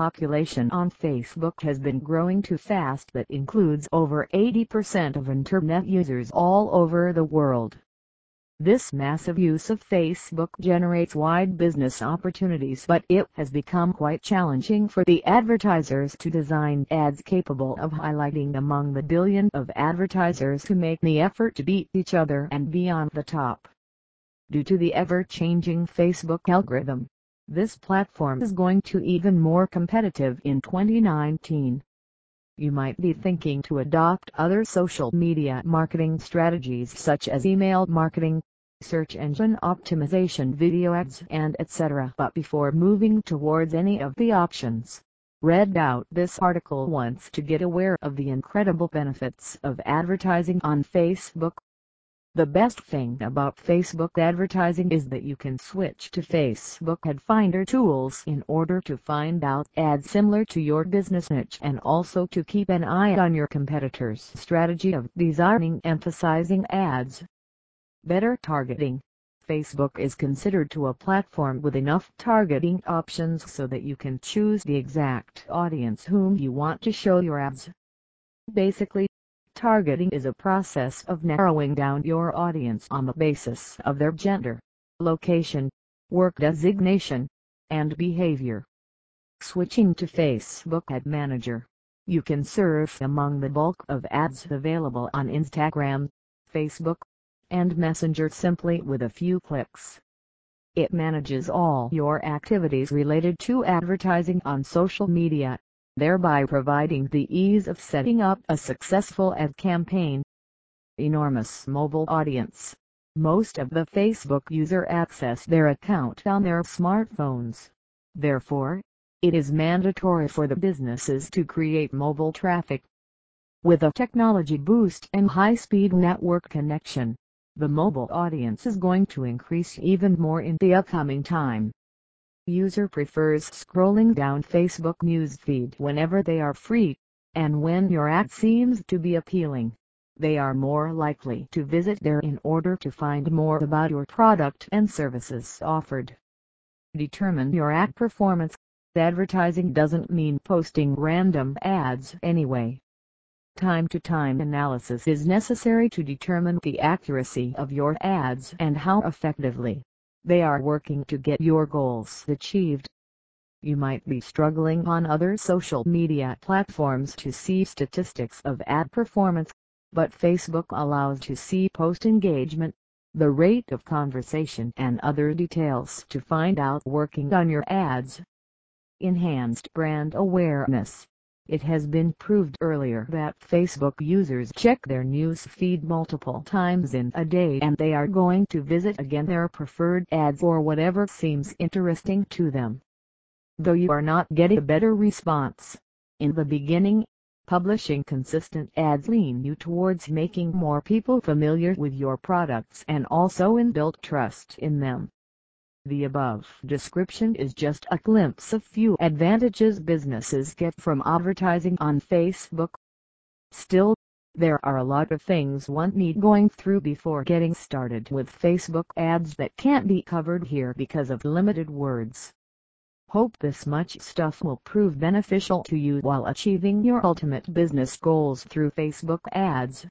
population on Facebook has been growing too fast that includes over 80% of Internet users all over the world. This massive use of Facebook generates wide business opportunities but it has become quite challenging for the advertisers to design ads capable of highlighting among the billion of advertisers who make the effort to beat each other and be on the top. Due to the ever-changing Facebook algorithm, this platform is going to even more competitive in 2019. You might be thinking to adopt other social media marketing strategies such as email marketing, search engine optimization video ads and etc. But before moving towards any of the options, read out this article once to get aware of the incredible benefits of advertising on Facebook. The best thing about Facebook advertising is that you can switch to Facebook Ad Finder tools in order to find out ads similar to your business niche and also to keep an eye on your competitors' strategy of designing emphasizing ads. Better targeting. Facebook is considered to a platform with enough targeting options so that you can choose the exact audience whom you want to show your ads. Basically, targeting is a process of narrowing down your audience on the basis of their gender, location, work designation, and behavior. Switching to Facebook Ad Manager, you can surf among the bulk of ads available on Instagram, Facebook, and Messenger simply with a few clicks. It manages all your activities related to advertising on social media, thereby providing the ease of setting up a successful ad campaign. Enormous mobile audience. Most of the Facebook user access their account on their smartphones. Therefore, it is mandatory for the businesses to create mobile traffic. With a technology boost and high-speed network connection, the mobile audience is going to increase even more in the upcoming time. User prefers scrolling down Facebook newsfeed whenever they are free, and when your ad seems to be appealing, they are more likely to visit there in order to find more about your product and services offered. Determine your ad performance. Advertising doesn't mean posting random ads anyway. Time-to-time -time analysis is necessary to determine the accuracy of your ads and how effectively they are working to get your goals achieved. You might be struggling on other social media platforms to see statistics of ad performance, but Facebook allows to see post engagement, the rate of conversation and other details to find out working on your ads. Enhanced brand awareness it has been proved earlier that Facebook users check their news feed multiple times in a day and they are going to visit again their preferred ads or whatever seems interesting to them. Though you are not getting a better response, in the beginning, publishing consistent ads lean you towards making more people familiar with your products and also inbuilt trust in them. The above description is just a glimpse of few advantages businesses get from advertising on Facebook. Still, there are a lot of things one need going through before getting started with Facebook ads that can't be covered here because of limited words. Hope this much stuff will prove beneficial to you while achieving your ultimate business goals through Facebook ads.